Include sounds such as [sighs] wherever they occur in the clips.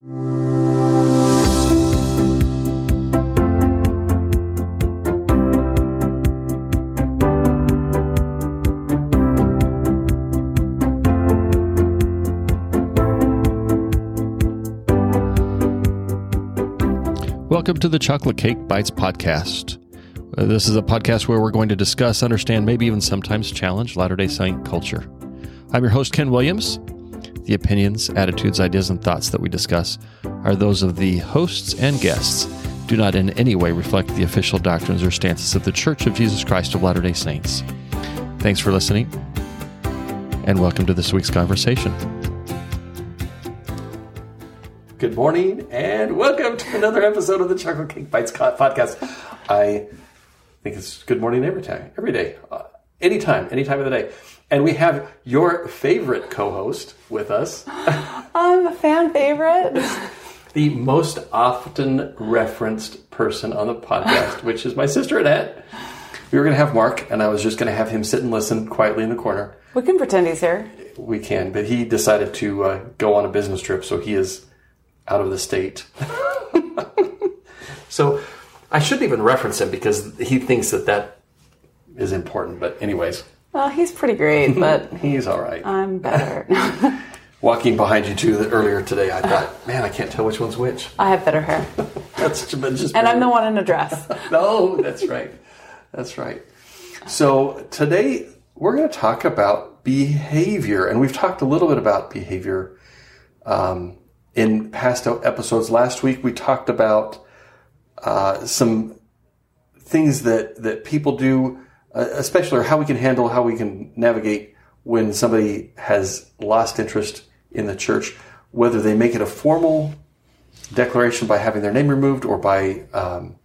Welcome to the Chocolate Cake Bites podcast. Uh, this is a podcast where we're going to discuss, understand, maybe even sometimes challenge Latter day Saint culture. I'm your host, Ken Williams. The opinions, attitudes, ideas, and thoughts that we discuss are those of the hosts and guests, do not in any way reflect the official doctrines or stances of the Church of Jesus Christ of Latter day Saints. Thanks for listening, and welcome to this week's conversation. Good morning, and welcome to another episode of the Chocolate Cake Bites podcast. I think it's good morning every time, every day, uh, anytime, any time of the day. And we have your favorite co-host with us, [gasps] I'm a fan favorite. [laughs] the most often referenced person on the podcast, which is my sister Annette. We were going to have Mark, and I was just going to have him sit and listen quietly in the corner. We can pretend he's here. We can, but he decided to uh, go on a business trip, so he is out of the state. [laughs] so I shouldn't even reference him because he thinks that that is important. But anyways, Well, he's pretty great, [laughs] but he's all right. I'm better. [laughs] Walking behind you two earlier today, I thought, [laughs] man, I can't tell which one's which. I have better hair. That's just, And I'm the one in a dress. no, that's right. That's right. So today we're going to talk about behavior, and we've talked a little bit about behavior um, in past episodes. Last week we talked about uh, some things that that people do, especially how we can handle, how we can navigate when somebody has lost interest in the church, whether they make it a formal declaration by having their name removed or by um,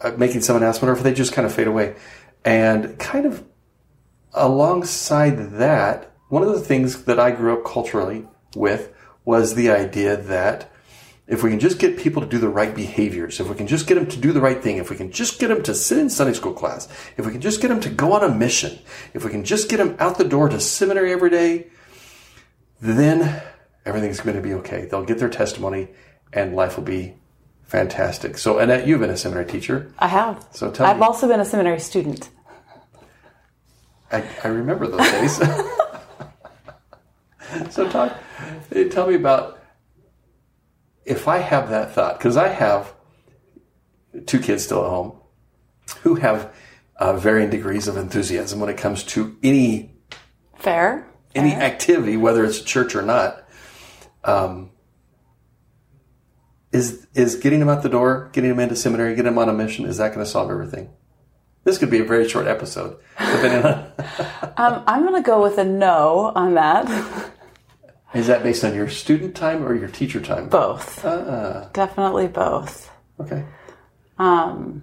uh, making some announcement, or if they just kind of fade away. And kind of alongside that, one of the things that I grew up culturally with was the idea that if we can just get people to do the right behaviors, if we can just get them to do the right thing, if we can just get them to sit in Sunday school class, if we can just get them to go on a mission, if we can just get them out the door to seminary every day, then everything's going to be okay. They'll get their testimony and life will be fantastic. So, Annette, you've been a seminary teacher. I have. So tell me. I've me. also been a seminary student. I, I remember those days. [laughs] so talk, tell me about if I have that thought because I have two kids still at home who have uh, varying degrees of enthusiasm when it comes to any Fair. any Fair. activity, whether it's church or not. Um, is is getting them out the door, getting them into seminary, getting them on a mission? Is that going to solve everything? This could be a very short episode, depending on. [laughs] Um, I'm going to go with a no on that. [laughs] Is that based on your student time or your teacher time? both. Uh, Definitely both. okay. Um,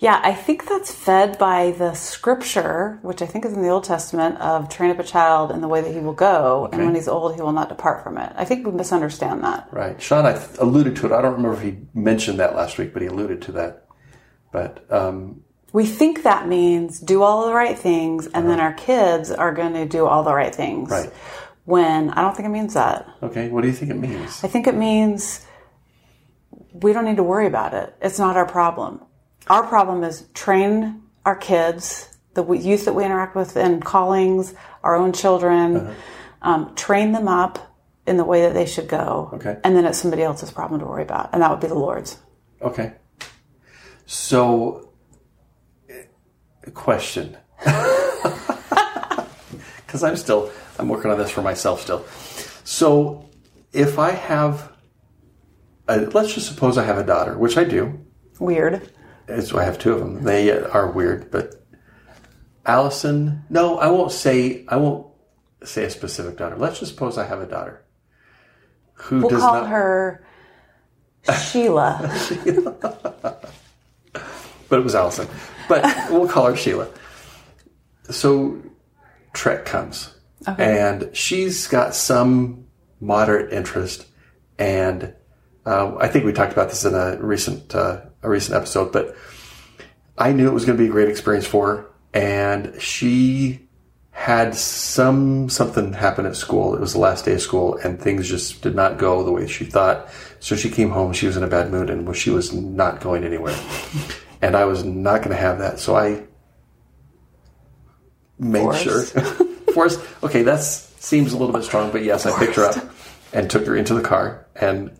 yeah, I think that's fed by the scripture, which I think is in the Old Testament, of train up a child in the way that he will go, and when he's old, he will not depart from it. I think we misunderstand that. Right. Sean, I alluded to it. I don't remember if he mentioned that last week, but he alluded to that. But um, We think that means do all the right things, and then our kids are going to do all the right things. Right. When I don't think it means that. okay, what do you think it means? I think it means we don't need to worry about it. It's not our problem. Our problem is train our kids, the youth that we interact with in callings, our own children, Uh-huh. um, train them up in the way that they should go. Okay. And then it's somebody else's problem to worry about, and that would be the Lord's. Okay. So, question. [laughs] Because I'm still, I'm working on this for myself still. So, if I have, a, let's just suppose I have a daughter, which I do. Weird. It's, I have two of them. They are weird, but Allison, no, I won't say, I won't say a specific daughter. Let's just suppose I have a daughter who We'll does call not. her [laughs] Sheila. [laughs] but it was Allison. But we'll call her Sheila. So Trek comes, and she's got some moderate interest, and uh, I think we talked about this in a recent uh, a recent episode. But I knew it was going to be a great experience for her, and she had some something happen at school. It was the last day of school, and things just did not go the way she thought. So she came home. She was in a bad mood, and she was not going anywhere. And I was not going to have that. So I made Forced. sure [laughs] forced. Okay, that seems a little bit strong, but yes, I picked her up and took her into the car, and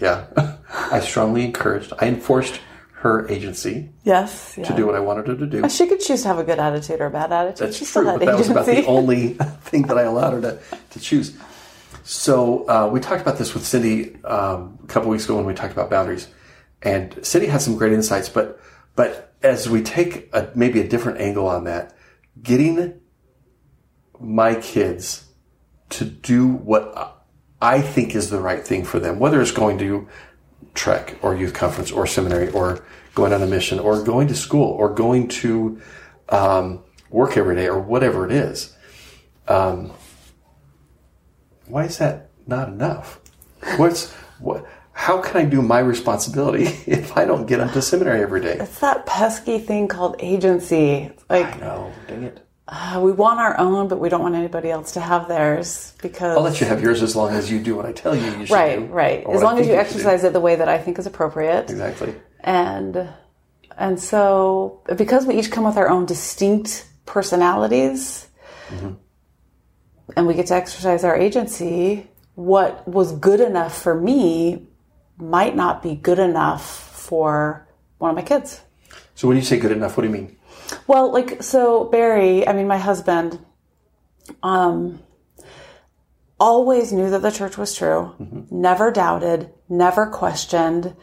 yeah, I strongly encouraged. I enforced her agency Yes. Yeah. to do what I wanted her to do. She could choose to have a good attitude or a bad attitude. That's she still true, had but that was about the only [laughs] thing that I allowed her to, to choose. So uh, we talked about this with Cindy um, a couple weeks ago when we talked about boundaries, and Cindy has some great insights. But but as we take a, maybe a different angle on that, getting my kids to do what I think is the right thing for them, whether it's going to trek or youth conference or seminary or going on a mission or going to school or going to um, work every day or whatever it is. Um, why is that not enough? What's what? How can I do my responsibility [laughs] if I don't get them to seminary every day? It's that pesky thing called agency. Like No, dang it. uh, we want our own, but we don't want anybody else to have theirs because I'll let you have yours as long as you do what I tell you you should right, do. right. As long as think you exercise it the way that I think is appropriate, Exactly. and and so because we each come with our own distinct personalities, and we get to exercise our agency, what was good enough for me might not be good enough for one of my kids. So when you say good enough, what do you mean? Well, like so Barry, I mean my husband um always knew that the church was true, never doubted, never questioned,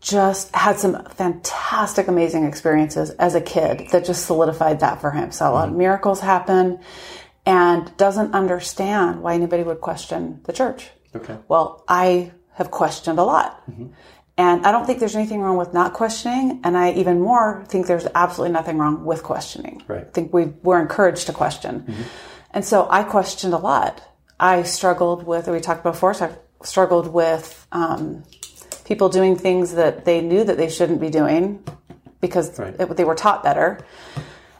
just had some fantastic amazing experiences as a kid that just solidified that for him. So a lot of miracles happen and doesn't understand why anybody would question the church. Okay. Well, I have questioned a lot. And I don't think there's anything wrong with not questioning. And I even more think there's absolutely nothing wrong with questioning. Right. I think we, we're encouraged to question. And so I questioned a lot. I struggled with, we talked before, so I struggled with um, people doing things that they knew that they shouldn't be doing because Right. it, they were taught better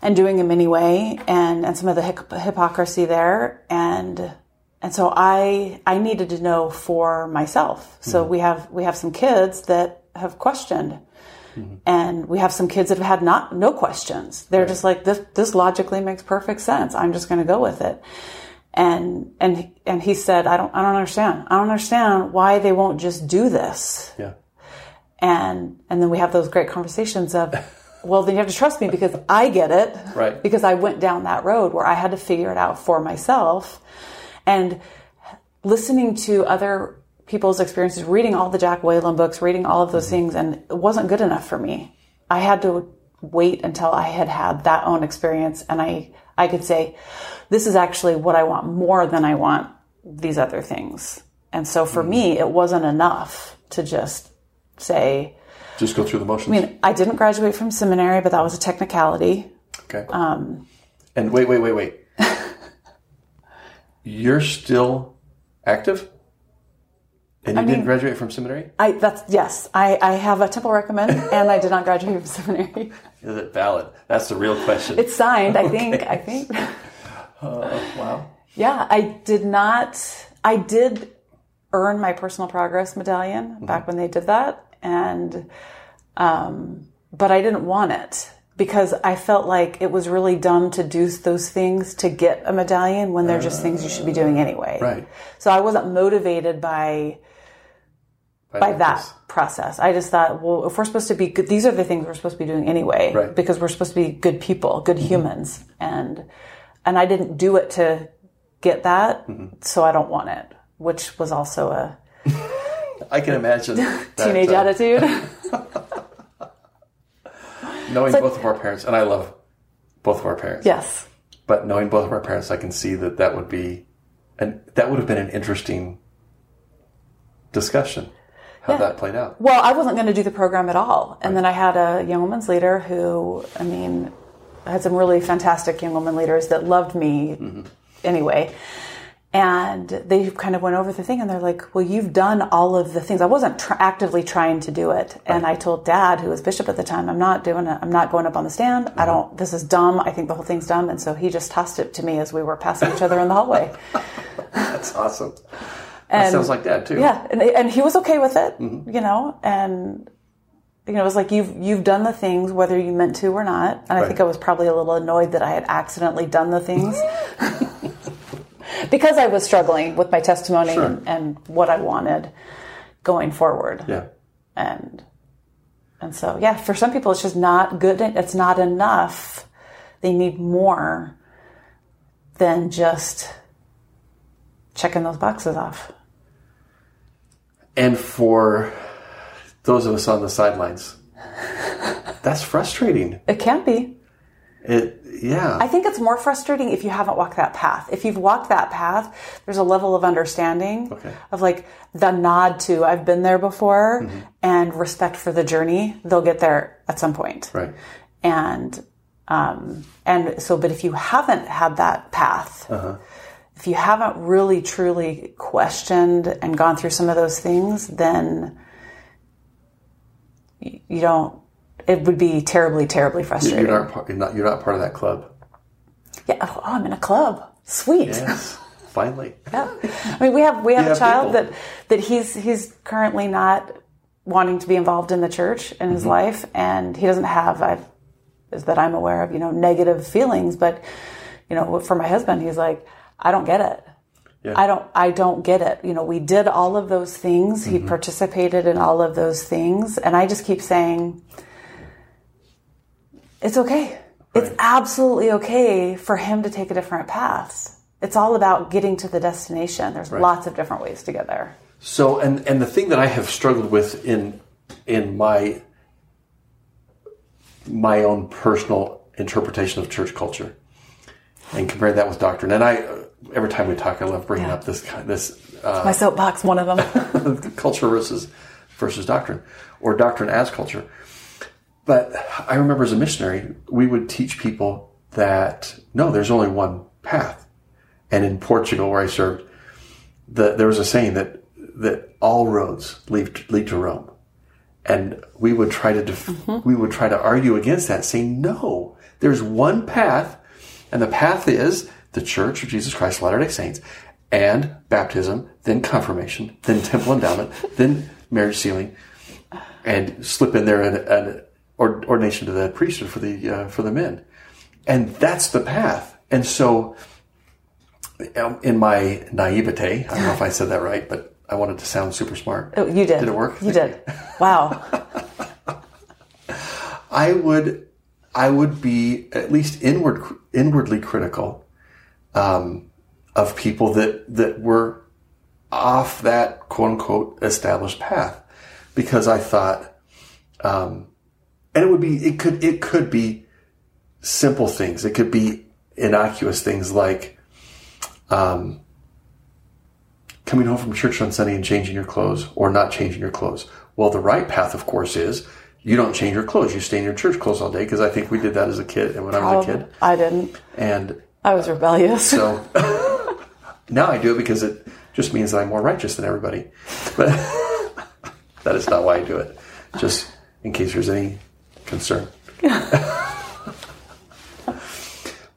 and doing them anyway and, and some of the hyp- hypocrisy there. And and so I I needed to know for myself. So mm-hmm. we have we have some kids that have questioned, mm-hmm. and we have some kids that have had not no questions. They're just like this. This logically makes perfect sense. I'm just going to go with it. And and and he said, I don't I don't understand. I don't understand why they won't just do this. Yeah. And and then we have those great conversations of. Well, then you have to trust me because I get it. Right. Because I went down that road where I had to figure it out for myself. And listening to other people's experiences, reading all the Jack Weyland books, reading all of those things, and it wasn't good enough for me. I had to wait until I had had that own experience and I, I could say, this is actually what I want more than I want these other things. And so for me, it wasn't enough to just say, Just go through the motions. I mean, I didn't graduate from seminary, but that was a technicality. okay. Um, and wait, wait, wait, wait. You're still active? And you didn't graduate from seminary? I that's yes. I, I have a temple recommend [laughs] and I did not graduate from seminary. Is it valid? That's the real question. It's signed, I think. I think. [laughs] wow. Yeah, I did not I did earn my personal progress medallion back when they did that. And um but I didn't want it because I felt like it was really dumb to do those things to get a medallion when they're just things you should be doing anyway. Right. So I wasn't motivated by by that this. process. I just thought, well, if we're supposed to be good, these are the things we're supposed to be doing anyway, Right. because we're supposed to be good people, good humans, and and I didn't do it to get that, so I don't want it, which was also a [laughs] I can imagine [laughs] that, teenage uh, attitude. [laughs] Knowing both of our parents, and I love both of our parents. yes, But knowing both of our parents, I can see that that would be, and that would have been an interesting discussion. How that played out. Well, I wasn't going to do the program at all. And then I had a young women's leader who, I mean, I had some really fantastic young women leaders that loved me mm-hmm. anyway. And they kind of went over the thing and they're like, well, you've done all of the things. I wasn't tr- actively trying to do it. And I told dad, who was bishop at the time, I'm not doing it. I'm not going up on the stand. I uh-huh. don't, this is dumb. I think the whole thing's dumb. And so he just tossed it to me as we were passing each other in the hallway. [laughs] That's awesome. That And- sounds like dad too. Yeah. And, and he was okay with it, mm-hmm. you know, and, you know, it was like you've you've done the things whether you meant to or not, and I think I was probably a little annoyed that I had accidentally done the things [laughs] because I was struggling with my testimony Sure. and, and what I wanted going forward. Yeah. And and so yeah, for some people it's just not good. It's not enough. They need more than just checking those boxes off. And for those of us on the sidelines, that's frustrating. It can't be. It, yeah. I think it's more frustrating if you haven't walked that path. If you've walked that path, there's a level of understanding Okay. of like the nod to I've been there before Mm-hmm. and respect for the journey. They'll get there at some point. right. And um and so but if you haven't had that path, Uh-huh. if you haven't really truly questioned and gone through some of those things, then you you don't it would be terribly, terribly frustrating. You're not, part, you're not. You're not part of that club. Yeah. Oh, I'm in a club. Sweet. Yes. Finally. [laughs] Yeah. I mean, we have we have You a have child people. that that he's he's currently not wanting to be involved in the church in Mm-hmm. his life, and he doesn't have I, is that I'm aware of, you know, negative feelings. But you know, for my husband, he's like, I don't get it. Yeah. I don't I don't get it. You know, we did all of those things. Mm-hmm. He participated in all of those things, and I just keep saying, it's okay. It's absolutely okay for him to take a different path. It's all about getting to the destination. There's lots of different ways to get there. So, and and the thing that I have struggled with in in my my own personal interpretation of church culture, and compare that with doctrine, and I every time we talk, I love bringing Yeah. up this kind this uh, My soapbox, one of them. [laughs] culture versus versus doctrine, or doctrine as culture. But I remember as a missionary, we would teach people that no, there's only one path. And in Portugal, where I served, the, there was a saying that that all roads lead lead to Rome, and we would try to def- mm-hmm. we would try to argue against that, saying no, there's one path, and the path is the Church of Jesus Christ of Latter Day Saints, and baptism, then confirmation, then temple endowment, then marriage sealing, and slip in there an, an ordination to the priesthood for the uh, for the men, and that's the path. And so, um, in my naivete, I don't know if I said that right, but I wanted to sound super smart. Oh, you did. Did it work? You Thank did. Wow. [laughs] I would, I would be at least inward, inwardly critical um, of people that that were off that quote unquote established path, because I thought, um, and it would be, it could, it could be simple things. It could be innocuous things like, um, coming home from church on Sunday and changing your clothes or not changing your clothes. Well, the right path, of course, is you don't change your clothes. You stay in your church clothes all day because I think we did that as a kid and when I was a kid. I didn't. And I was rebellious. so [laughs] now I do it because it just means that I'm more righteous than everybody. But [laughs] that is not why I do it. Just in case there's any concern. [laughs]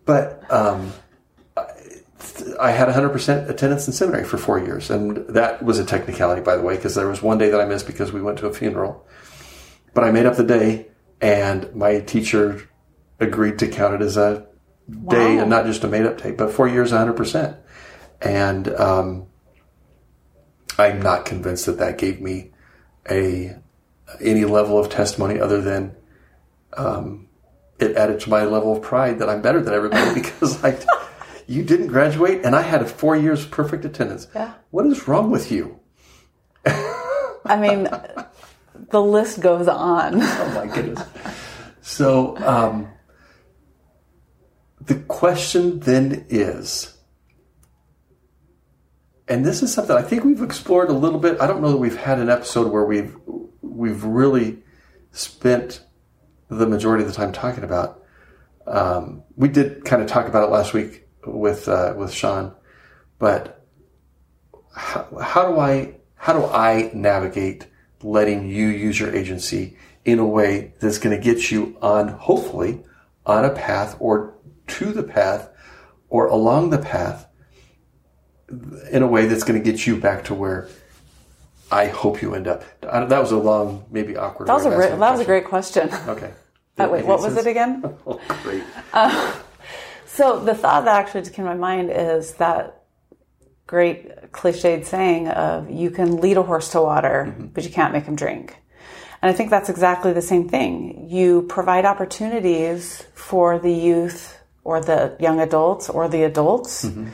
but um, I had 100% attendance in seminary for four years. And that was a technicality, by the way, because there was one day that I missed because we went to a funeral. But I made up the day, and my teacher agreed to count it as a day Wow. and not just a made up day, but four years, 100%. And um, I'm not convinced that that gave me a any level of testimony other than um, it added to my level of pride that I'm better than everybody [laughs] because I you didn't graduate and I had a four years perfect attendance. Yeah. What is wrong with you? I mean, the list goes on. [laughs] Oh my goodness. So um, the question then is, and this is something I think we've explored a little bit. I don't know that we've had an episode where we've we've really spent the majority of the time talking about. Um, we did kind of talk about it last week with uh, with Sean, but how, how do I how do I navigate letting you use your agency in a way that's going to get you on hopefully on a path or to the path or along the path in a way that's going to get you back to where I hope you end up. That was a long, maybe awkward. That was a re- that was a great question. Okay. [laughs] Uh, wait, what was it again? [laughs] oh, great. Uh, so the thought that actually just came to my mind is that great cliched saying of you can lead a horse to water, mm-hmm. but you can't make him drink. And I think that's exactly the same thing. You provide opportunities for the youth or the young adults or the adults mm-hmm.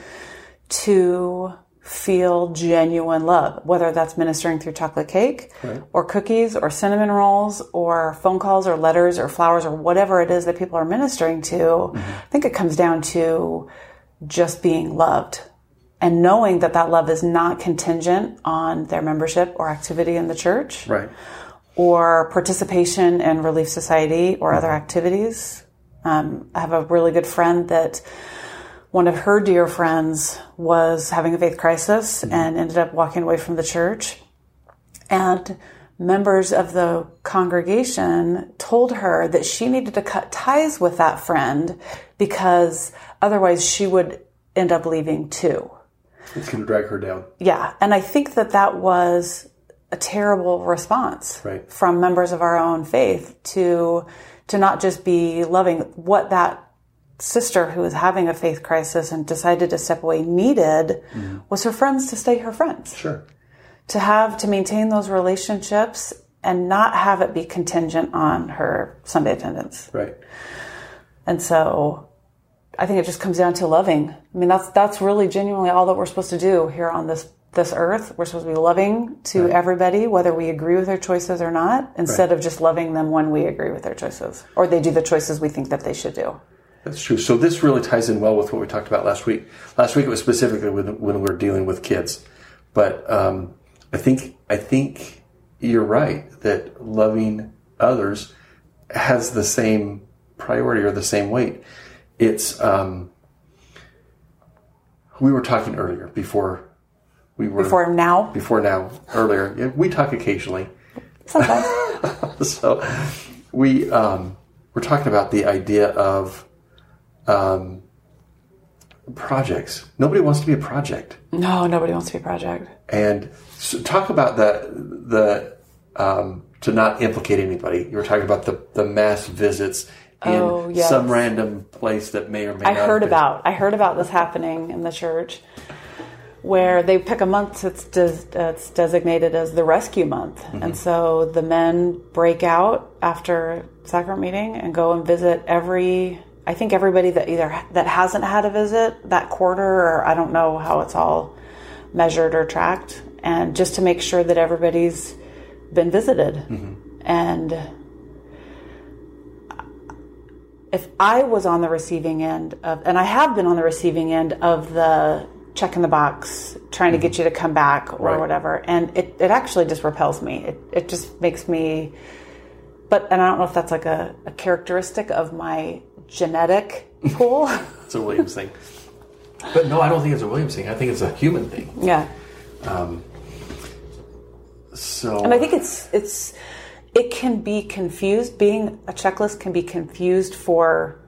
to feel genuine love, whether that's ministering through chocolate cake right. or cookies or cinnamon rolls or phone calls or letters or flowers or whatever it is that people are ministering to. Mm-hmm. I think it comes down to just being loved and knowing that that love is not contingent on their membership or activity in the church. Right. Or participation in Relief Society or other activities. Um, I have a really good friend that one of her dear friends was having a faith crisis mm-hmm. and ended up walking away from the church. And members of the congregation told her that she needed to cut ties with that friend because otherwise she would end up leaving too. It's going to drag her down. Yeah. And I think that that was a terrible response right. from members of our own faith to to not just be loving what that sister who was having a faith crisis and decided to step away needed mm-hmm. was her friends to stay her friends. Sure. To have to maintain those relationships and not have it be contingent on her Sunday attendance. Right. And so I think it just comes down to loving. I mean that's that's really genuinely all that we're supposed to do here on this this earth. We're supposed to be loving to right. everybody, whether we agree with their choices or not, instead right. of just loving them when we agree with their choices or they do the choices we think that they should do. That's true. So this really ties in well with what we talked about last week. Last week it was specifically when, when we were dealing with kids, but um, I think I think you're right that loving others has the same priority or the same weight. It's um, we were talking earlier before we were before now before now earlier. We talk occasionally. Sometimes. [laughs] so we um, we're talking about the idea of um, projects. Nobody wants to be a project. No, nobody wants to be a project. And so talk about the the um, to not implicate anybody. You were talking about the the mass visits in oh, yes. some random place that may or may I not. I heard about. I heard about this happening in the church where they pick a month that's, des- designated as the rescue month. Mm-hmm. And so the men break out after sacrament meeting and go and visit every I think everybody that either that hasn't had a visit that quarter, or I don't know how it's all measured or tracked, and just to make sure that everybody's been visited. Mm-hmm. And if I was on the receiving end of, and I have been on the receiving end of the check in the box, trying mm-hmm. to get you to come back or right. whatever, and it, it actually just repels me. It, it just makes me, but, and I don't know if that's like a, a characteristic of my genetic pool. [laughs] it's a Williams thing. But no, I don't think it's a Williams thing. I think it's a human thing. Yeah. Um, so. And I think it's it's it can be confused. Being a checklist can be confused for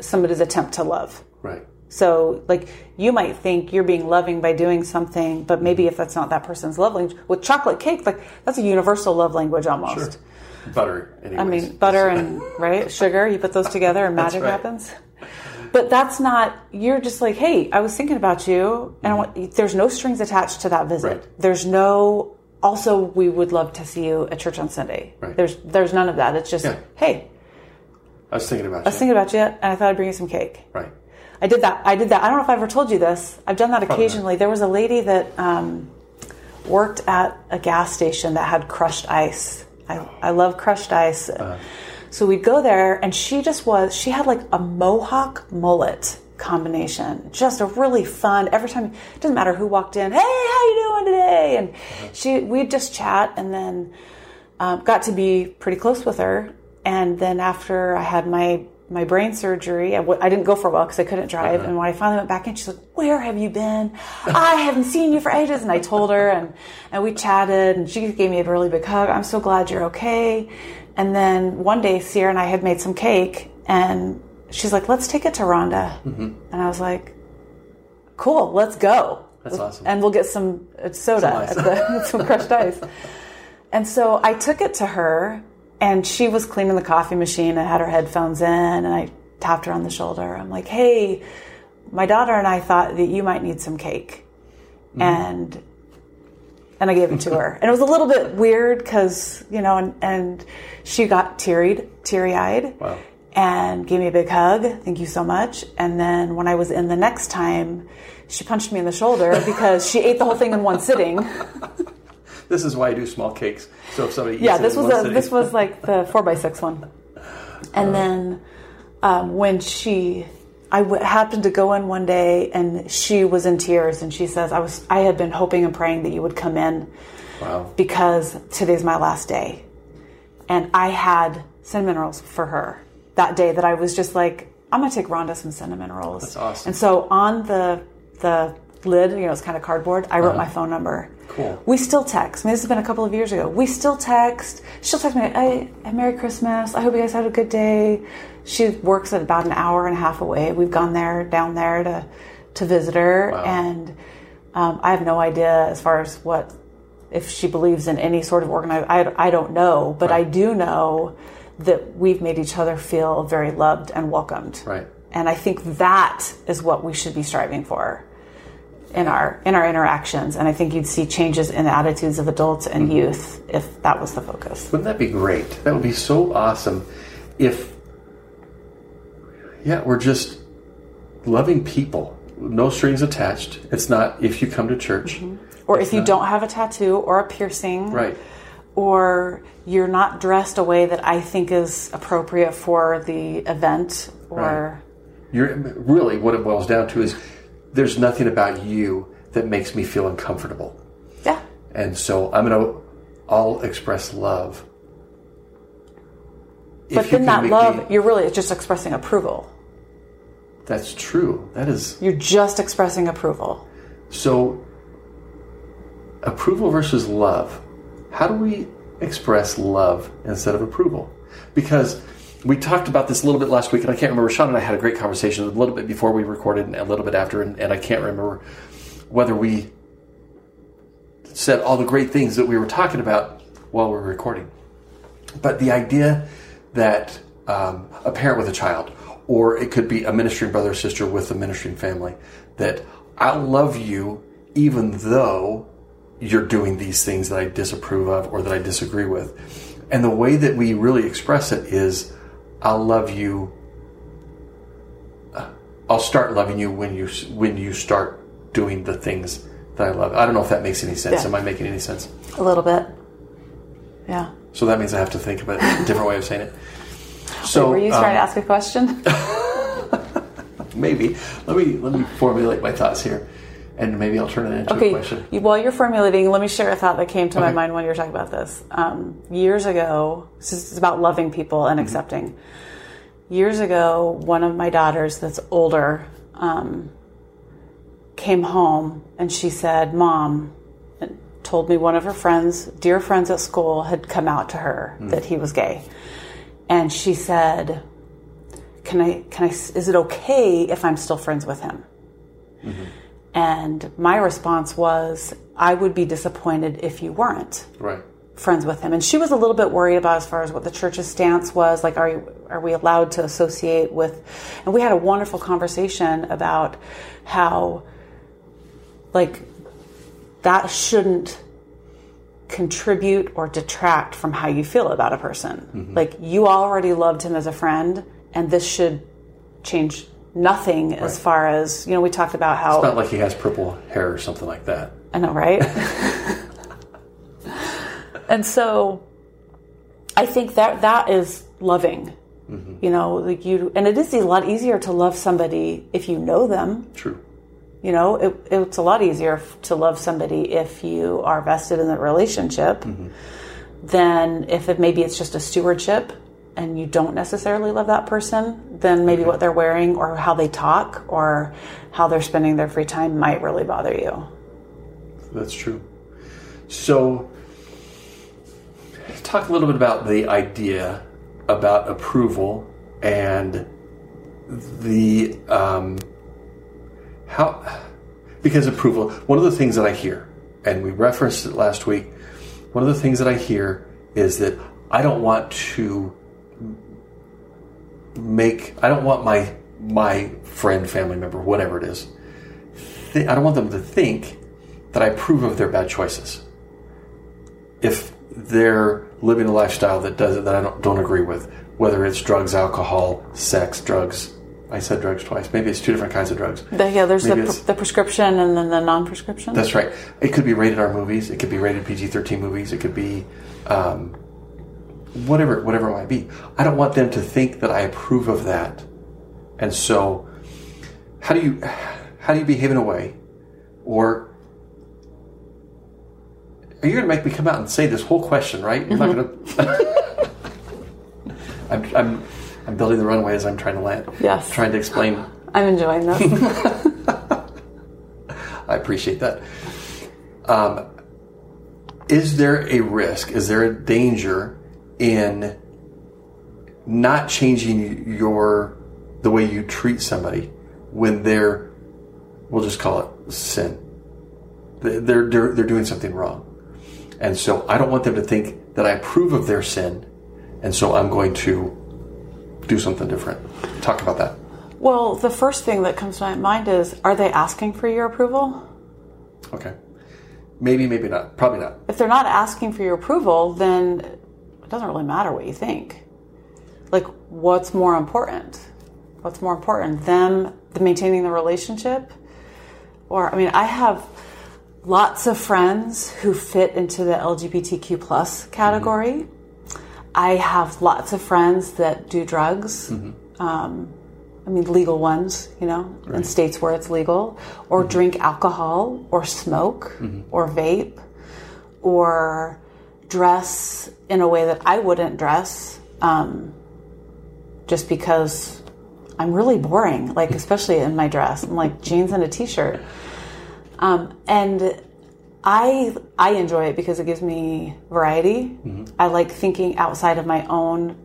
somebody's attempt to love. Right. So, like, you might think you're being loving by doing something, but maybe if that's not that person's love language, with chocolate cake, like that's a universal love language almost. Sure butter. Anyways. I mean, butter and right sugar. You put those together, and [laughs] magic right. happens. But that's not. You're just like, hey, I was thinking about you, and want, there's no strings attached to that visit. Right. There's no. Also, we would love to see you at church on Sunday. Right. There's there's none of that. It's just, yeah. hey. I was thinking about. I was you. thinking about you, and I thought I'd bring you some cake. Right. I did that. I did that. I don't know if I ever told you this. I've done that Probably occasionally. Not. There was a lady that um, worked at a gas station that had crushed ice I, I love crushed ice. Uh-huh. So we'd go there, and she just was, she had like a mohawk mullet combination. Just a really fun, every time, it doesn't matter who walked in, hey, how you doing today? And uh-huh. she, we'd just chat and then um, got to be pretty close with her. And then after I had my my brain surgery. I w- I didn't go for a while because I couldn't drive. And when I finally went back in, she's like, "Where have you been? I haven't seen you for ages." And I told her, and and we chatted, and she gave me a really big hug. I'm so glad you're okay. And then one day, Sierra and I had made some cake, and she's like, "Let's take it to Rhonda." And I was like, "Cool, let's go." That's awesome. And we'll get some uh, soda, Some the, [laughs] some crushed ice. [laughs] And so I took it to her, and she was cleaning the coffee machine and had her headphones in, and I tapped her on the shoulder. I'm like, "Hey, my daughter and I thought that you might need some cake," Mm-hmm. and and I gave it to her, and it was a little bit weird because you know, and, and she got teary teary eyed. Wow. And gave me a big hug. Thank you so much. And then when I was in the next time, she punched me in the shoulder because she ate the whole thing in one sitting. [laughs] This is why I do small cakes. So if somebody eats yeah this was a, this was like the four by six one. [laughs] And then um, when she I w- happened to go in one day and she was in tears and she says i was i had been hoping and praying that you would come in wow. because today's my last day. And i had cinnamon rolls for her that day that i was just like i'm gonna take rhonda some cinnamon rolls. That's awesome. and so on the the lid you know it's kind of cardboard i wrote my phone number Cool. we still text. I mean, this has been a couple of years ago. We still text. She'll text me, hey, Merry Christmas. I hope you guys had a good day. She works at about an hour and a half away. We've gone there, down there to, to visit her. Wow. And um, I have no idea as far as what, if she believes in any sort of organized, I, I don't know. But I do know that we've made each other feel very loved and welcomed. Right. And I think that is what we should be striving for in our in our interactions. And I think you'd see changes in the attitudes of adults and youth if that was the focus. Wouldn't that be great? That would be so awesome if, yeah, we're just loving people, no strings attached. It's not if you come to church, mm-hmm. Or if you don't have a tattoo or a piercing, right? or you're not dressed a way that I think is appropriate for the event, or You're really what it boils down to is there's nothing about you that makes me feel uncomfortable, yeah, and so I'm gonna all express love. but then that love, me- you're really just expressing approval. that's true. That is You're just expressing approval. So, approval versus love. How do we express love instead of approval? Because we talked about this a little bit last week, and I can't remember. Sean and I had a great conversation a little bit before we recorded and a little bit after, and, and I can't remember whether we said all the great things that we were talking about while we were recording. But the idea that um, a parent with a child, or it could be a ministering brother or sister with a ministering family, that I love you even though you're doing these things that I disapprove of or that I disagree with. And the way that we really express it is, I'll love you. uh, I'll start loving you when you when you start doing the things that I love. I don't know if that makes any sense. Yeah. Am I making any sense? A little bit. Yeah. So that means I have to think of a [laughs] different way of saying it. So Were you um, trying to ask a question? [laughs] maybe let me let me formulate my thoughts here, and maybe I'll turn it into a Okay, question. you- while you're formulating, let me share a thought that came to my mind when you were talking about this. Um, years ago, this is about loving people and accepting. Years ago, one of my daughters that's older um, came home and she said, Mom, and told me one of her friends, dear friends at school, had come out to her that he was gay. And she said, can I, can I, is it okay if I'm still friends with him? And my response was, I would be disappointed if you weren't Right. friends with him. And she was a little bit worried about as far as what the church's stance was. Like, are you, are we allowed to associate with? And we had a wonderful conversation about how, like, that shouldn't contribute or detract from how you feel about a person. Mm-hmm. Like, you already loved him as a friend, and this should change nothing as far as you know. We talked about how It's not like he has purple hair or something like that. I know, right? [laughs] and so I think that that is loving. Mm-hmm. You know, like you, and it is a lot easier to love somebody if you know them. True. You know, it, it's a lot easier to love somebody if you are vested in that relationship mm-hmm. than if it maybe it's just a stewardship and you don't necessarily love that person, then maybe what they're wearing or how they talk or how they're spending their free time might really bother you. That's true. So, talk a little bit about the idea about approval and the um, how because approval. One of the things that I hear, and we referenced it last week. One of the things that I hear is that I don't want to make. I don't want my my friend, family member, whatever it is. Th- I don't want them to think that I approve of their bad choices. If they're living a lifestyle that does that I don't, don't agree with, whether it's drugs, alcohol, sex, drugs. I said drugs twice. Maybe it's two different kinds of drugs. The, yeah, there's the, the prescription and then the non-prescription. That's right. It could be rated R movies. It could be rated PG thirteen movies. It could be um, whatever whatever it might be. I don't want them to think that I approve of that. And so, how do you how do you behave in a way, or are you going to make me come out and say this whole question? Right? You're not going [laughs] to. I'm, I'm I'm building the runway as I'm trying to land. Yes. Trying to explain I'm enjoying this. [laughs] I appreciate that. Um, is there a risk? Is there a danger in not changing your the way you treat somebody when they're we'll just call it sin? They're they're they're doing something wrong, and so I don't want them to think that I approve of their sin, and so I'm going to do something different. Talk about that. well, the first thing that comes to my mind is: Are they asking for your approval? Okay. Maybe, maybe not. Probably not. If they're not asking for your approval, then it doesn't really matter what you think. Like, what's more important? What's more important, them the maintaining the relationship, or I mean, I have lots of friends who fit into the LGBTQ plus category. Mm-hmm. I have lots of friends that do drugs. Mm-hmm. Um, I mean, legal ones, you know, in states where it's legal, or mm-hmm. drink alcohol, or smoke, or vape, or dress in a way that I wouldn't dress, um, just because I'm really boring, like, especially in my dress. I'm like jeans and a t shirt. Um, and I I enjoy it because it gives me variety. I like thinking outside of my own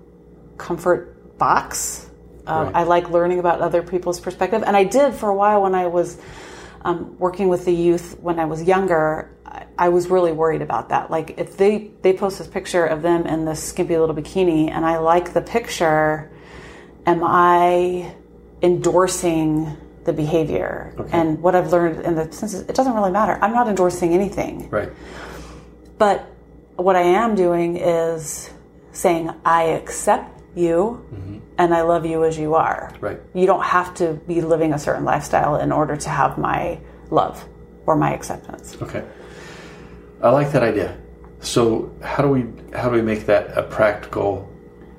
comfort box. Um, Right. I like learning about other people's perspective, and I did for a while when I was um, working with the youth when I was younger. I, I was really worried about that. Like if they they post this picture of them in this skimpy little bikini, and I like the picture, am I endorsing the behavior? And what I've learned in the sense is it doesn't really matter. I'm not endorsing anything. Right. But what I am doing is saying, I accept you and I love you as you are. Right. You don't have to be living a certain lifestyle in order to have my love or my acceptance. Okay. I like that idea. So how do we how do we make that a practical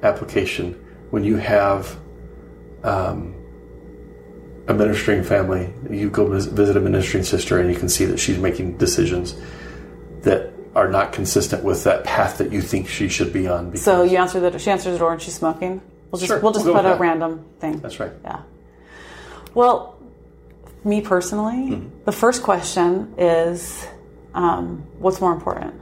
application when you have um, a ministering family? You go visit a ministering sister, and you can see that she's making decisions that are not consistent with that path that you think she should be on. Because, So you answer that she answers the door and she's smoking. We'll just Sure, we'll just we'll put a that. random thing. that's right. Yeah. Well, me personally, Mm-hmm. the first question is, um, what's more important?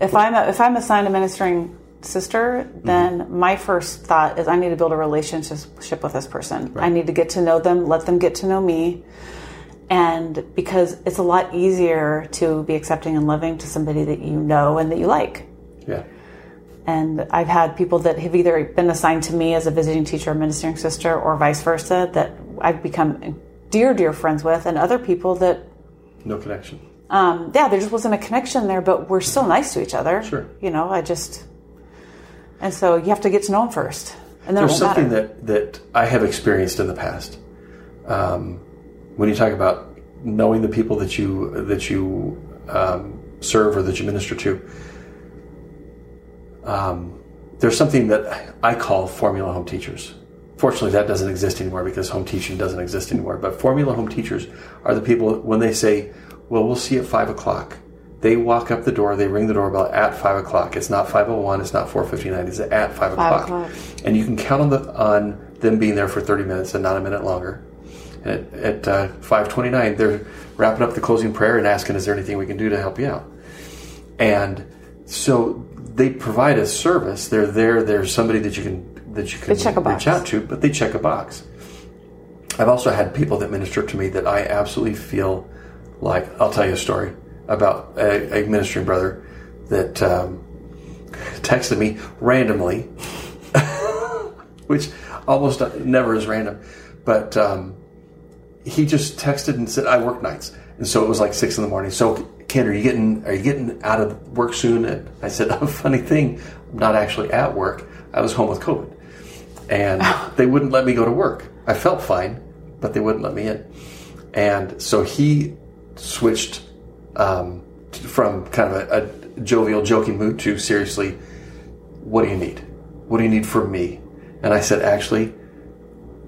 If I'm a, if I'm assigned a ministering sister, then Mm-hmm. my first thought is I need to build a relationship with this person. I need to get to know them, let them get to know me, and because it's a lot easier to be accepting and loving to somebody that you know and that you like. Yeah. And I've had people that have either been assigned to me as a visiting teacher or ministering sister or vice versa that I've become dear, dear friends with, and other people that, No connection. um, yeah, there just wasn't a connection there, but we're still nice to each other. Sure. You know, I just, and so you have to get to know them first. And then There's something matter. that, that I have experienced in the past. Um, when you talk about knowing the people that you that you um, serve or that you minister to, um, there's something that I call formula home teachers. Fortunately, that doesn't exist anymore because home teaching doesn't exist anymore. But formula home teachers are the people when they say, "Well, we'll see at five o'clock," They walk up the door, they ring the doorbell at five o'clock. It's not five oh one, it's not four fifty nine, it's at five, o'clock. o'clock. And you can count on the on them being there for thirty minutes and not a minute longer. And at, at uh, five twenty nine, they're wrapping up the closing prayer and asking, "Is there anything we can do to help you out?" And so they provide a service. They're there. There's somebody that you can that you can check a box. reach out to, but they check a box. I've also had people that minister to me that I absolutely feel like I'll tell you a story about a, a ministering brother that um, [laughs] texted me randomly, [laughs] which almost never is random, but um, he just texted and said, "I work nights," and so it was like six in the morning. So, Ken, are you getting are you getting out of work soon? And I said, [laughs] "Oh, funny thing, I'm not actually at work. I was home with COVID, and they wouldn't let me go to work. I felt fine, but they wouldn't let me in, and so he switched um, from kind of a, a jovial, joking mood to seriously, what do you need? What do you need from me? And I said, actually,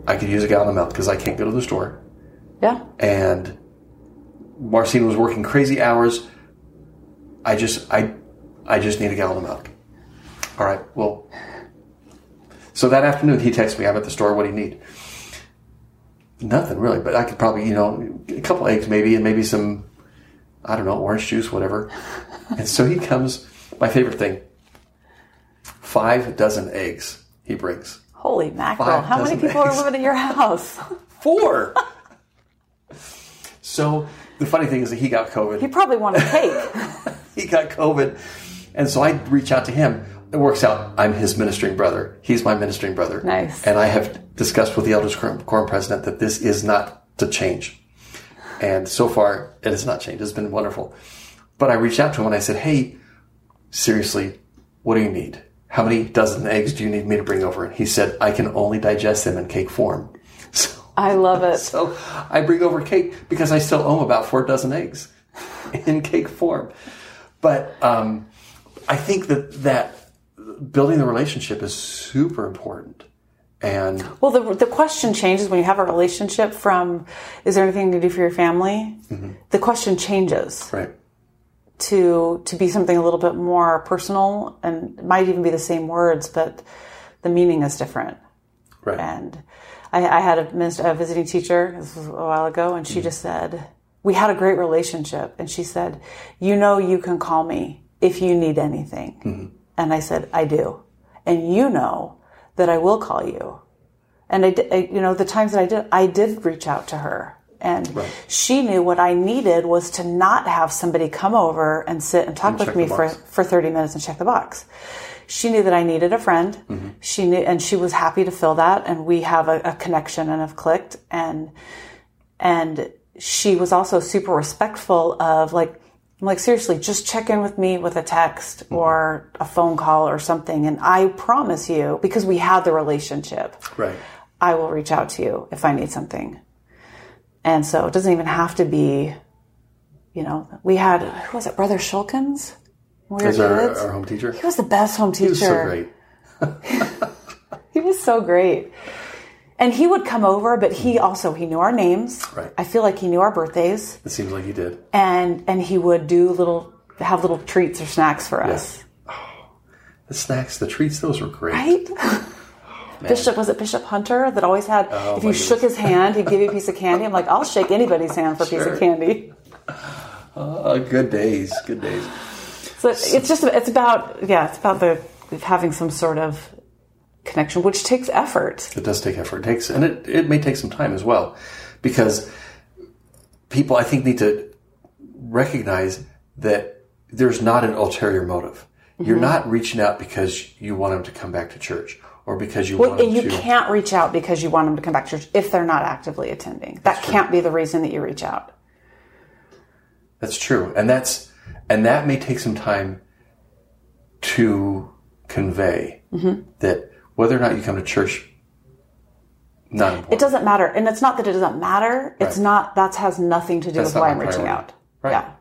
I could use a gallon of milk because I can't go to the store Yeah. and Marcine was working crazy hours. I just I I just need a gallon of milk. All right, well so that afternoon he texts me, I'm at the store, what do you need? Nothing really, but I could probably, you know, a couple eggs maybe and maybe some I don't know, orange juice, whatever. and so he comes, my favorite thing, five dozen eggs he brings. Holy mackerel. How many people are living at your house? Four. [laughs] so the funny thing is that he got COVID. He probably wanted cake. [laughs] he got COVID. And so I reach out to him. It works out. I'm his ministering brother. He's my ministering brother. Nice. And I have discussed with the Elders Quorum president that this is not to change. And so far, it has not changed. It's been wonderful. But I reached out to him and I said, Hey, seriously, what do you need? How many dozen eggs do you need me to bring over? And he said, I can only digest them in cake form. [laughs] So, I love it. so I bring over cake because I still own about four dozen eggs [laughs] in cake form. But um, I think that that building the relationship is super important. And Well, the, the question changes when you have a relationship from, is there anything to do for your family? The question changes right, to, to be something a little bit more personal and it might even be the same words, but the meaning is different. right, And I, I had a, a visiting teacher, this was a while ago, and she just said, We had a great relationship. And she said, You know, you can call me if you need anything. And I said, I do. And you know that I will call you. And I, did, I, you know, the times that I did, I did reach out to her. And she knew what I needed was to not have somebody come over and sit and talk check with me for, for 30 minutes and check the box. She knew that I needed a friend. Mm-hmm. She knew, and she was happy to fill that. And we have a, a connection and have clicked. And, and she was also super respectful of like, I'm like, seriously, just check in with me with a text mm-hmm. or a phone call or something. And I promise you, because we had the relationship, right. I will reach out to you if I need something. And so it doesn't even have to be, you know, we had, who was it, Brother Shulkins? When we were Is our, kids? our home teacher? He was the best home teacher. He was so great. [laughs] He was so great. And he would come over, but he mm-hmm. also, he knew our names. Right. I feel like he knew our birthdays. It seems like he did. And, and he would do little, have little treats or snacks for us. Oh, The snacks, the treats, those were great. Right? [laughs] [laughs] Bishop, was it Bishop Hunter that always had, oh, if Oh, my you shook his hand, he'd give you a piece of candy? I'm like, I'll shake anybody's hand for a piece of candy. Oh, good days, good days. So it's just, it's about, yeah, it's about the, having some sort of connection, which takes effort. It does take effort. It takes, and it, it may take some time as well, because people, I think, need to recognize that there's not an ulterior motive. You're Mm-hmm. not reaching out because you want them to come back to church or because you Well, want them and you to. can't reach out because you want them to come back to church if they're not actively attending. That can't be the reason that you reach out. That's true, and that's and that may take some time to convey Mm-hmm. that whether or not you come to church, not important. It doesn't matter. And it's not that it doesn't matter. It's not, that has nothing to do That's with why I'm reaching out. Right. Yeah.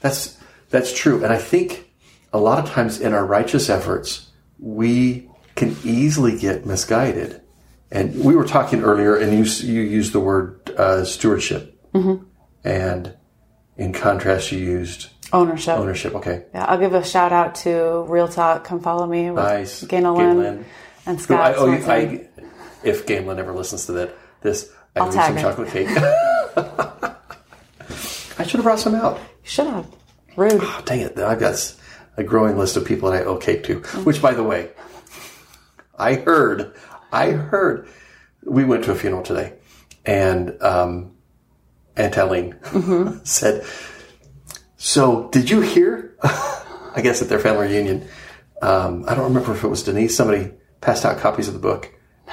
That's that's true, and I think a lot of times in our righteous efforts, we can easily get misguided. And we were talking earlier, and you you used the word uh, stewardship, Mm-hmm. and in contrast, you used Ownership. Ownership. Okay. Yeah, I'll give a shout out to Real Talk. Come follow me. With Nice. Gaynalyn Gaynalyn. and Who Scott. I, oh. I, if Gaynalyn ever listens to that, this, I I'll owe tag some her. chocolate cake. [laughs] I should have brought some out. You should have. Rude. Oh, dang it. I've got a growing list of people that I owe cake to. Which, by the way, I heard, I heard, we went to a funeral today, and um, Aunt Eileen [laughs] said, So, did you hear? [laughs] I guess at their family reunion, um, I don't remember if it was Denise, somebody passed out copies of the book.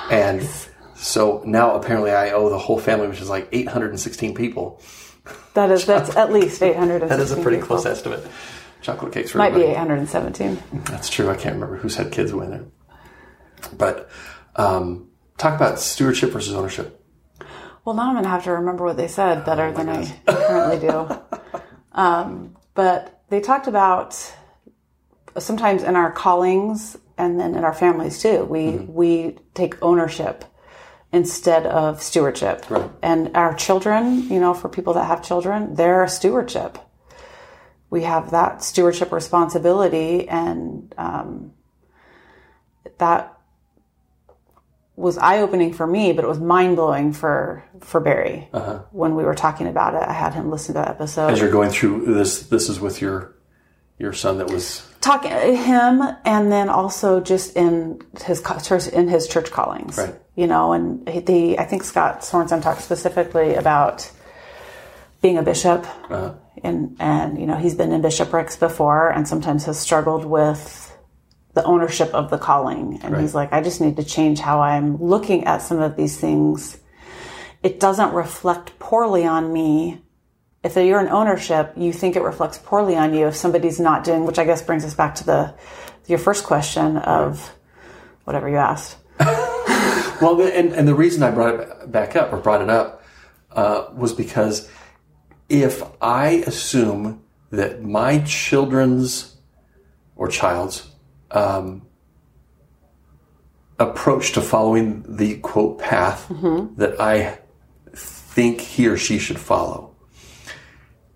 And so now apparently I owe the whole family, which is like 816 people. [laughs] That is that's at least eight hundred. That is a pretty close estimate. Chocolate cakes for Might be hundred and seventeen. That's true. I can't remember who's had kids when it. But um, talk about stewardship versus ownership. Well, now I'm gonna have to remember what they said better than I currently do. [laughs] Um, but they talked about sometimes in our callings and then in our families too. We we take ownership instead of stewardship. Right. And our children, you know, for people that have children, they're a stewardship. We have that stewardship responsibility, and um, that was eye opening for me, but it was mind blowing for for Barry when we were talking about it. I had him listen to that episode. As you're going through this, this is with your your son that was talking him and then also just in his church in his church callings Right. you know and the i think scott sorensen talked specifically about being a bishop uh, and and you know he's been in bishoprics before and sometimes has struggled with the ownership of the calling. And he's like i just need to change how i'm looking at some of these things. It doesn't reflect poorly on me. If you're in ownership you think it reflects poorly on you if somebody's not doing which i guess brings us back to the your first question of whatever you asked. [laughs] Well, and and the reason I brought it back up or brought it up uh, was because if I assume that my children's or child's um, approach to following the quote path that I think he or she should follow,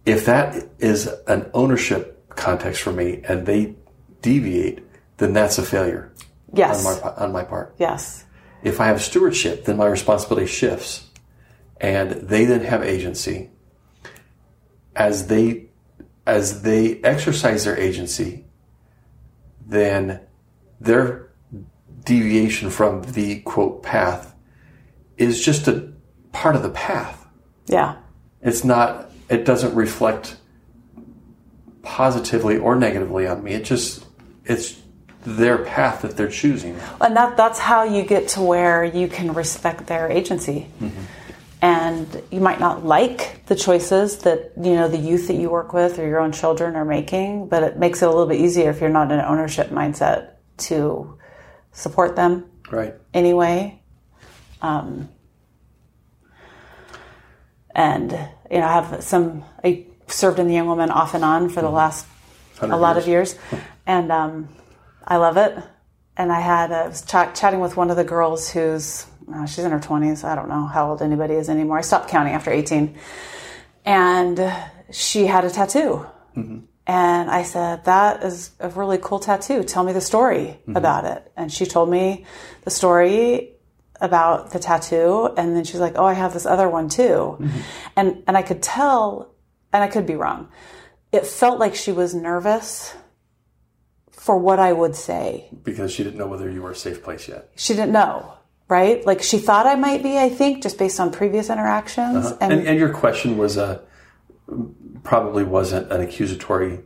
if that is an ownership context for me and they deviate, then that's a failure yes. on my, on my part. yes. If I have stewardship, then my responsibility shifts and they then have agency. As they as they exercise their agency then their deviation from the quote path is just a part of the path. Yeah. It's not it doesn't reflect positively or negatively on me. It just it's their path that they're choosing. And that that's how you get to where you can respect their agency mm-hmm. And you might not like the choices that you know the youth that you work with or your own children are making but it makes it a little bit easier if you're not in an ownership mindset to support them right. anyway. Um, and you know i have some i served in the young woman off and on for the last a 100 lot of years, [laughs] and um, I love it. And I had I was ch- chatting with one of the girls who's uh, she's in her twenties. I don't know how old anybody is anymore. I stopped counting after eighteen, and she had a tattoo. Mm-hmm. And I said, "That is a really cool tattoo. Tell me the story mm-hmm. about it." And she told me the story about the tattoo, and then she's like, "Oh, I have this other one too," mm-hmm. and and I could tell, and I could be wrong. It felt like she was nervous for what I would say. because she didn't know whether you were a safe place yet She didn't know, right? Like she thought I might be. I think just based on previous interactions, and, and, and your question was a probably wasn't an accusatory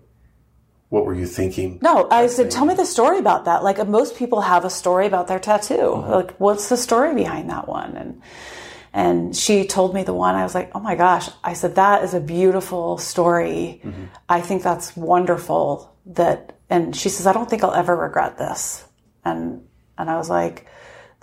what were you thinking No, I said, tell me the story about that. Like uh, most people have a story about their tattoo. Uh-huh. Like, what's the story behind that one? And and she told me the one. I was like, oh my gosh. I said that is a beautiful story. Mm-hmm. I think that's wonderful. That and she says, I don't think I'll ever regret this. And and I was like,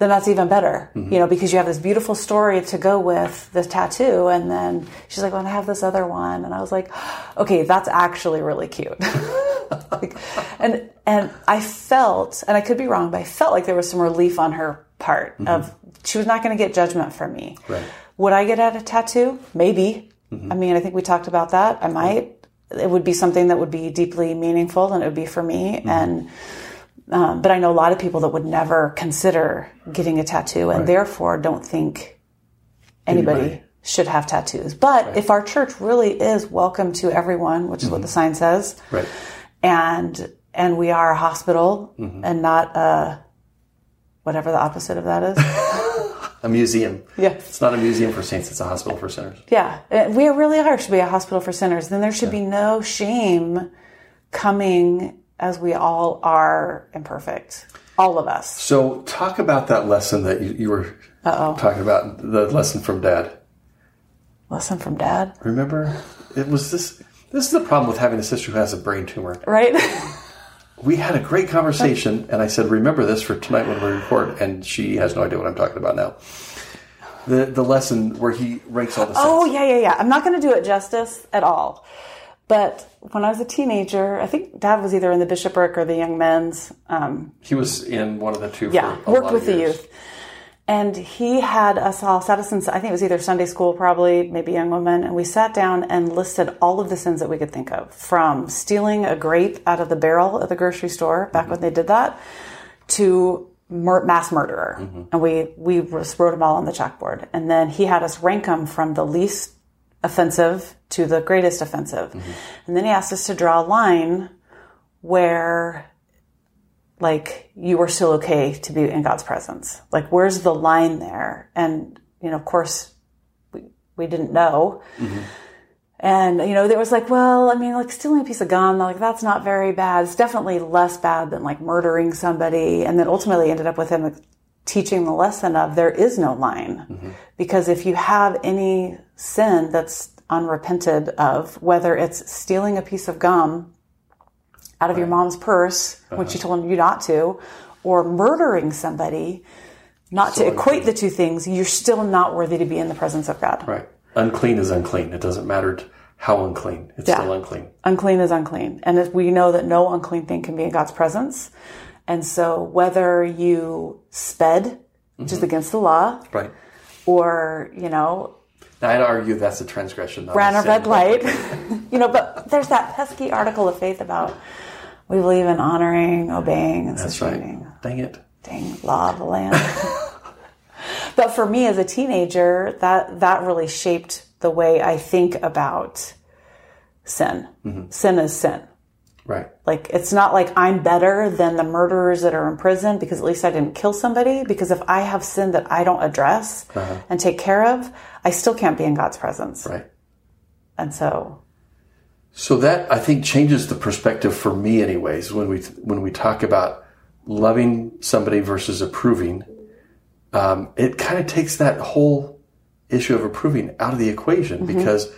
then that's even better, you mm-hmm. know, because you have this beautiful story to go with the tattoo. And then she's like, well, I have this other one. And I was like, [gasps] okay, that's actually really cute. [laughs] like, and, and I felt, and I could be wrong, but I felt like there was some relief on her part mm-hmm. of she was not going to get judgment from me. Right. Would I get at a tattoo? Maybe. Mm-hmm. I mean, I think we talked about that. I might. it would be something that would be deeply meaningful and it would be for me. And, um, but I know a lot of people that would never consider getting a tattoo and therefore don't think anybody, Anybody. should have tattoos. But if our church really is welcome to everyone, which is what the sign says, Right. and and we are a hospital Mm-hmm. and not a whatever the opposite of that is. [laughs] A museum. Yeah. It's not a museum for saints, it's a hospital for sinners. yeah, Uh, we really are should be a hospital for sinners. Then there should be no shame coming as we all are imperfect, all of us. So, talk about that lesson that you, you were talking about, the lesson from dad. Lesson from dad, Remember? It was this. This is the problem with having a sister who has a brain tumor. right? [laughs] We had a great conversation, and I said, "Remember this for tonight when we record." And she has no idea what I'm talking about now. The the lesson where he ranks all the sins. Oh yeah, yeah, yeah. I'm not going to do it justice at all. But when I was a teenager, I think Dad was either in the bishopric or the young men's. Um, He was in one of the two. yeah, worked with the youth, and he had us all sat us in. I think it was either Sunday school, probably maybe young women, and we sat down and listed all of the sins that we could think of, from stealing a grape out of the barrel at the grocery store back when they did that, to mur- mass murderer, and we we wrote them all on the chalkboard, and then he had us rank them from the least offensive to the greatest offensive, mm-hmm. and then he asked us to draw a line where like you were still okay to be in God's presence. Like where's the line there? And you know, of course, we we didn't know. Mm-hmm. And you know, there was like, well, I mean, like stealing a piece of gum, like that's not very bad. It's definitely less bad than like murdering somebody. And then ultimately ended up with him teaching the lesson of there is no line, mm-hmm. because if you have any sin that's unrepented of, whether it's stealing a piece of gum out of your mom's purse when she uh-huh. told you not to, or murdering somebody, not to equate the two things, you're still not worthy to be in the presence of God. Right. Unclean is unclean. It doesn't matter how unclean. It's Yeah. still unclean. Unclean is unclean. And if we know that no unclean thing can be in God's presence. And so whether you sped, which is mm-hmm. against the law, Right. or, you know, Now, I'd argue that's a transgression. Ran a red light, [laughs] you know, but there's that pesky article of faith about we believe in honoring, obeying, and That's sustaining. right. Dang it. dang law of the land. [laughs] but for me as a teenager, that that really shaped the way I think about sin. Mm-hmm. Sin is sin. Right. Like it's not like I'm better than the murderers that are in prison because at least I didn't kill somebody. Because if I have sin that I don't address and take care of, I still can't be in God's presence. Right. And so, So that I think changes the perspective for me, anyways. When we when we talk about loving somebody versus approving, um, it kind of takes that whole issue of approving out of the equation because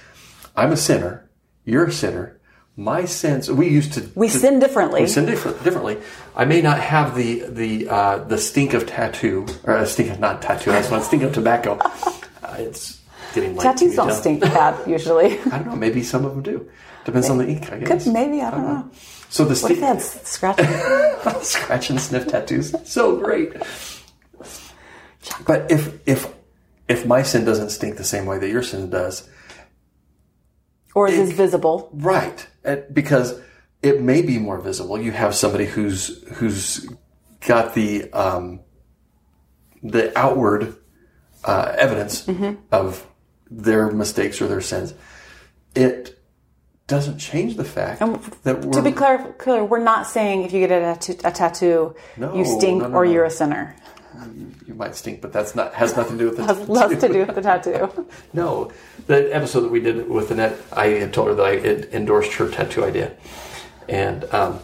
I'm a sinner, you're a sinner. My sins. We used to we to- sin differently. we sin different, differently. I may not have the the uh, the stink of tattoo or a stink of not tattoo. That's one stink of tobacco. [laughs] Uh, it's getting late. Tattoos don't stink [laughs] bad usually. I don't know. Maybe some of them do. Depends on the ink, I guess. Maybe, I don't know. So the What if stink, they had scratching? [laughs] scratch and sniff tattoos, so great. But if if if my sin doesn't stink the same way that your sin does, or is this visible? right? Because it may be more visible. You have somebody who's who's got the um, the outward uh, evidence of their mistakes or their sins. It doesn't change the fact that we're To be clear, clear, we're not saying if you get a tattoo, tattoo No, you stink no, no, or you're a sinner. You might stink, but that's not has nothing to do with the [laughs] Has less to do with the tattoo. [laughs] No, the episode that we did with Annette, I had told her that I endorsed her tattoo idea, and um,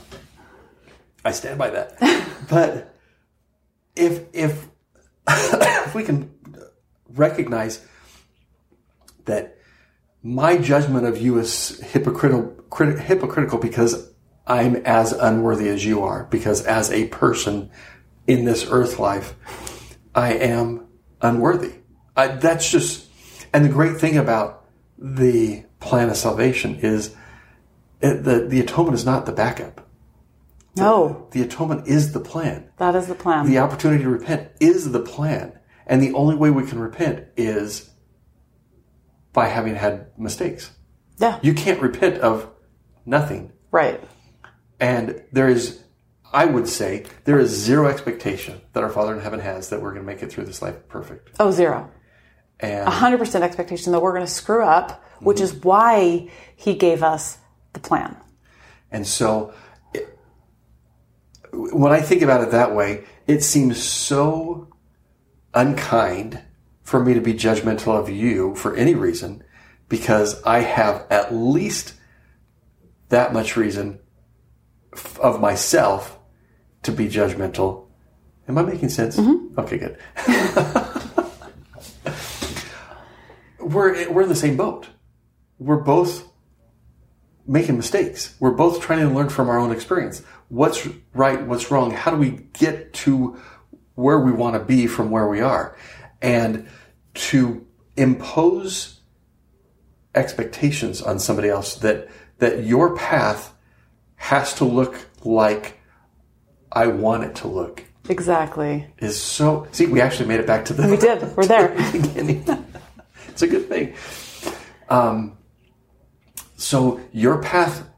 I stand by that. [laughs] but if if [coughs] if we can recognize that my judgment of you is hypocritical, crit- hypocritical because I'm as unworthy as you are, because as a person in this earth life, I am unworthy. I, that's just, and the great thing about the plan of salvation is it, the, the atonement is not the backup. No, The atonement is the plan. that is the plan. The opportunity to repent is the plan. And the only way we can repent is by having had mistakes. yeah. You can't repent of nothing. Right. And there is, I would say, there is zero expectation that our Father in heaven has that we're going to make it through this life perfect. Oh, zero. And 100% expectation that we're going to screw up, which is why he gave us the plan. And so, it, when I think about it that way, it seems so unkind for me to be judgmental of you for any reason because I have at least that much reason of myself to be judgmental. Am I making sense? Mm-hmm. Okay, good. [laughs] we're, we're in the same boat. We're both making mistakes. We're both trying to learn from our own experience. What's right? What's wrong? How do we get to where we want to be from where we are? And to impose expectations on somebody else that, that your path has to look like I want it to look Exactly. is so, see, we actually made it back to the We did. We're there. [laughs] beginning. [laughs] it's a good thing. Um, so your path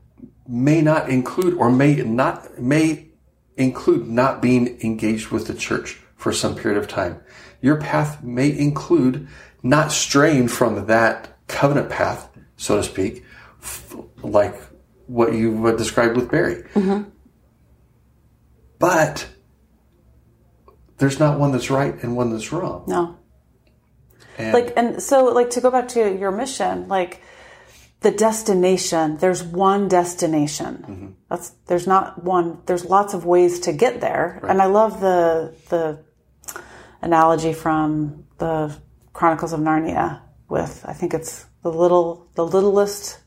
may not include, or may not, may include not being engaged with the church for some period of time. Your path may include not straying from that covenant path, so to speak, f- like what you described with Barry. But there's not one that's right and one that's wrong. No. And Like, and so, like, to go back to your mission, like, the destination, there's one destination. Mm-hmm. That's, there's not one, there's lots of ways to get there. And I love the, the analogy from the Chronicles of Narnia with, I think it's the little, the littlest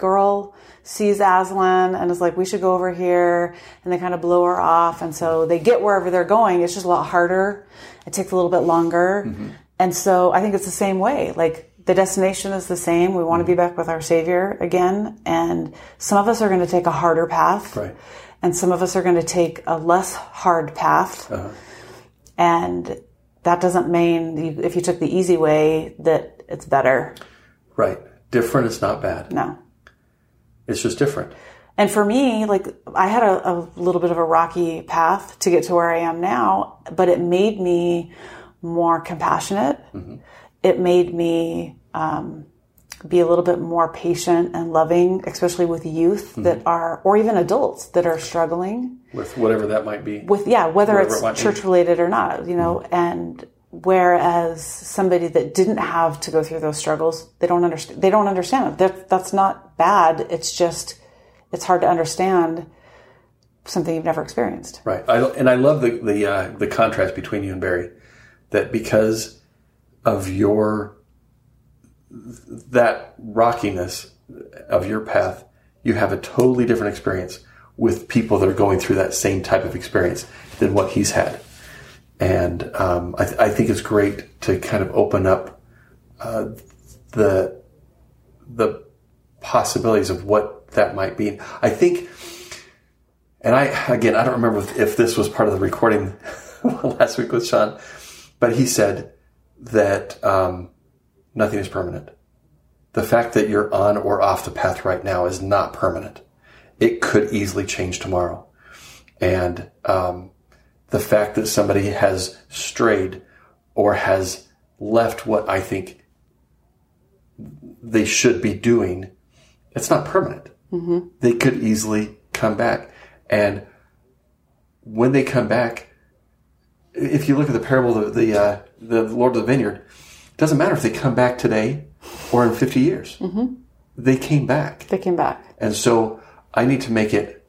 girl sees Aslan and is like, we should go over here. And they kind of blow her off. And so they get wherever they're going. It's just a lot harder. It takes a little bit longer. Mm-hmm. And so I think it's the same way. Like the destination is the same. We want to be mm-hmm. back with our Savior again. And some of us are going to take a harder path. Right. And some of us are going to take a less hard path. Uh-huh. And that doesn't mean you, if you took the easy way that it's better. Right. Different is not bad. No. It's just different. And for me, like I had a, a little bit of a rocky path to get to where I am now, but it made me more compassionate. Mm-hmm. It made me um, be a little bit more patient and loving, especially with youth mm-hmm. that are, or even adults that are struggling With whatever that might be. with yeah whether Whatever it it's be. church related or not you know mm-hmm. and whereas somebody that didn't have to go through those struggles they don't understand they don't understand it that, that's not bad it's just it's hard to understand something you've never experienced Right. I, and I love the the uh, the contrast between you and Barry. That because of your that rockiness of your path, you have a totally different experience with people that are going through that same type of experience than what he's had. And um, I, th- I think it's great to kind of open up uh, the the possibilities of what that might be. I think and I, again, I don't remember if, this was part of the recording [laughs] last week with Sean, but he said that um, nothing is permanent. The fact that you're on or off the path right now is not permanent. It could easily change tomorrow. And um, the fact that somebody has strayed or has left what I think they should be doing, it's not permanent. They could easily come back. And when they come back, if you look at the parable of the uh, the Lord of the Vineyard, it doesn't matter if they come back today or in 50 years. They came back. they came back And so I need to make it.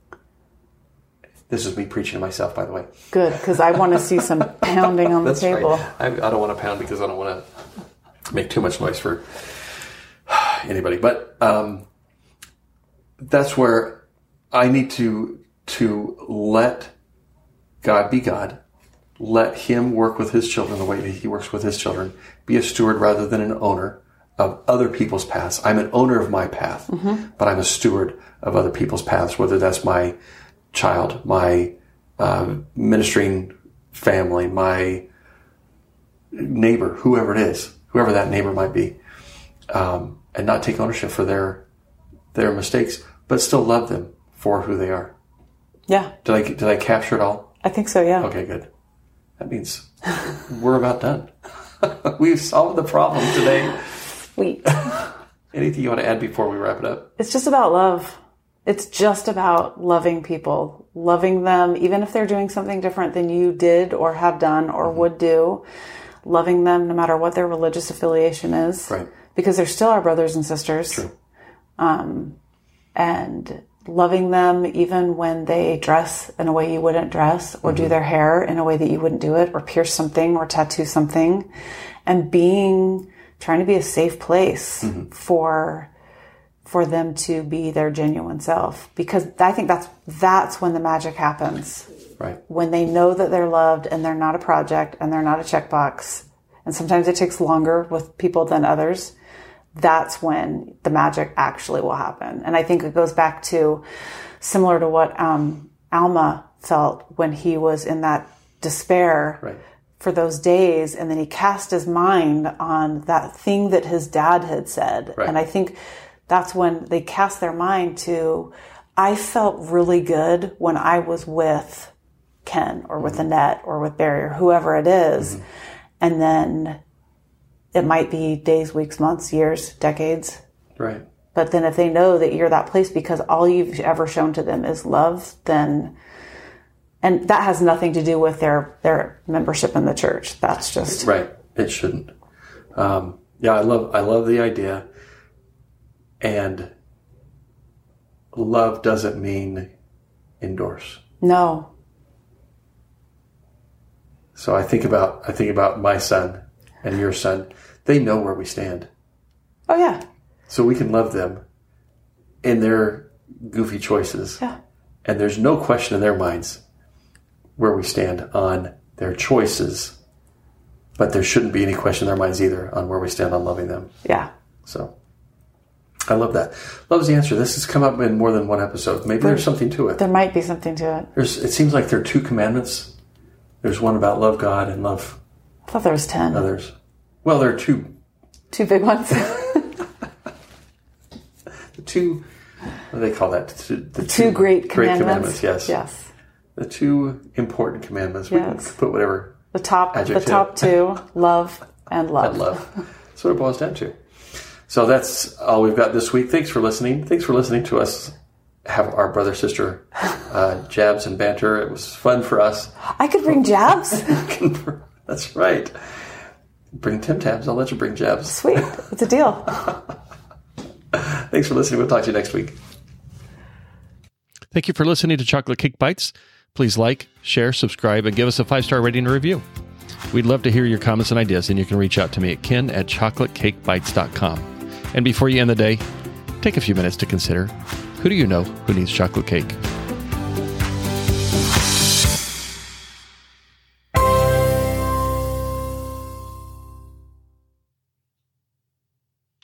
This is me preaching to myself, by the way. good because i want to see some [laughs] pounding on the table I, I don't want to pound because I don't want to make too much noise for [sighs] anybody. But um, that's where I need to to let God be God. Let Him work with His children the way that He works with His children. Be a steward rather than an owner of other people's paths. I'm an owner of my path, but I'm a steward of other people's paths. Whether that's my child, my uh, ministering family, my neighbor, whoever it is, whoever that neighbor might be, um, and not take ownership for their their mistakes, but still love them for who they are. Yeah, Did I did I capture it all? I think so. Yeah. Okay, good. That means we're about done. [laughs] We've solved the problem today. [laughs] Sweet. [laughs] Anything you want to add before we wrap it up? It's just about love. It's just about loving people, loving them, even if they're doing something different than you did or have done or Mm-hmm. would do. Loving them no matter what their religious affiliation is. Right. Because they're still our brothers and sisters. True. Um, and loving them even when they dress in a way you wouldn't dress or Mm-hmm. do their hair in a way that you wouldn't do it or pierce something or tattoo something and being trying to be a safe place Mm-hmm. for for them to be their genuine self. Because I think that's that's when the magic happens. Right. when they know that they're loved and they're not a project and they're not a checkbox. And sometimes it takes longer with people than others. That's when the magic actually will happen. And I think it goes back to similar to what um, Alma felt when he was in that despair Right. for those days. And then he cast his mind on that thing that his dad had said. Right. and i think that's when they cast their mind to i felt really good when i was with ken or with annette or with barry or whoever it is. and then it might be days weeks months years decades Right. but then if they know that you're that place because all you've ever shown to them is love, then and that has nothing to do with their their membership in the church. That's just Right. It shouldn't. Um, yeah, I love I love the idea, and love doesn't mean endorse. no. So I think about I think about my son and your son. They know where we stand, Oh yeah. so we can love them in their goofy choices, Yeah. and there's no question in their minds where we stand on their choices. But there shouldn't be any question in their minds either on where we stand on loving them. Yeah. So I love that. Love's the answer. This has come up in more than one episode. Maybe there's something to it. There might be something to it. There's, it seems like there are two commandments. There's one about love God and love I thought there was ten. others. Well, there are two. Two big ones. [laughs] The two. What do they call that? The, the Two great commandments. Yes. Yes. The two important commandments. We Yes. can put whatever The top Adjective. the top two, [laughs] love and love. I love. That's what it boils down to. So that's all we've got this week. Thanks for listening. Thanks for listening to us have our brother sister [laughs] uh, jabs and banter. It was fun for us. I could bring jabs. [laughs] That's right. Bring Tim Tabs. I'll let you bring jabs. Sweet. It's a deal. [laughs] Thanks for listening. We'll talk to you next week. Thank you for listening to Chocolate Cake Bites. Please like, share, subscribe, and give us a five star rating and review. We'd love to hear your comments and ideas, and you can reach out to me at ken at chocolatecakebites.com. And before you end the day, take a few minutes to consider who do you know who needs chocolate cake?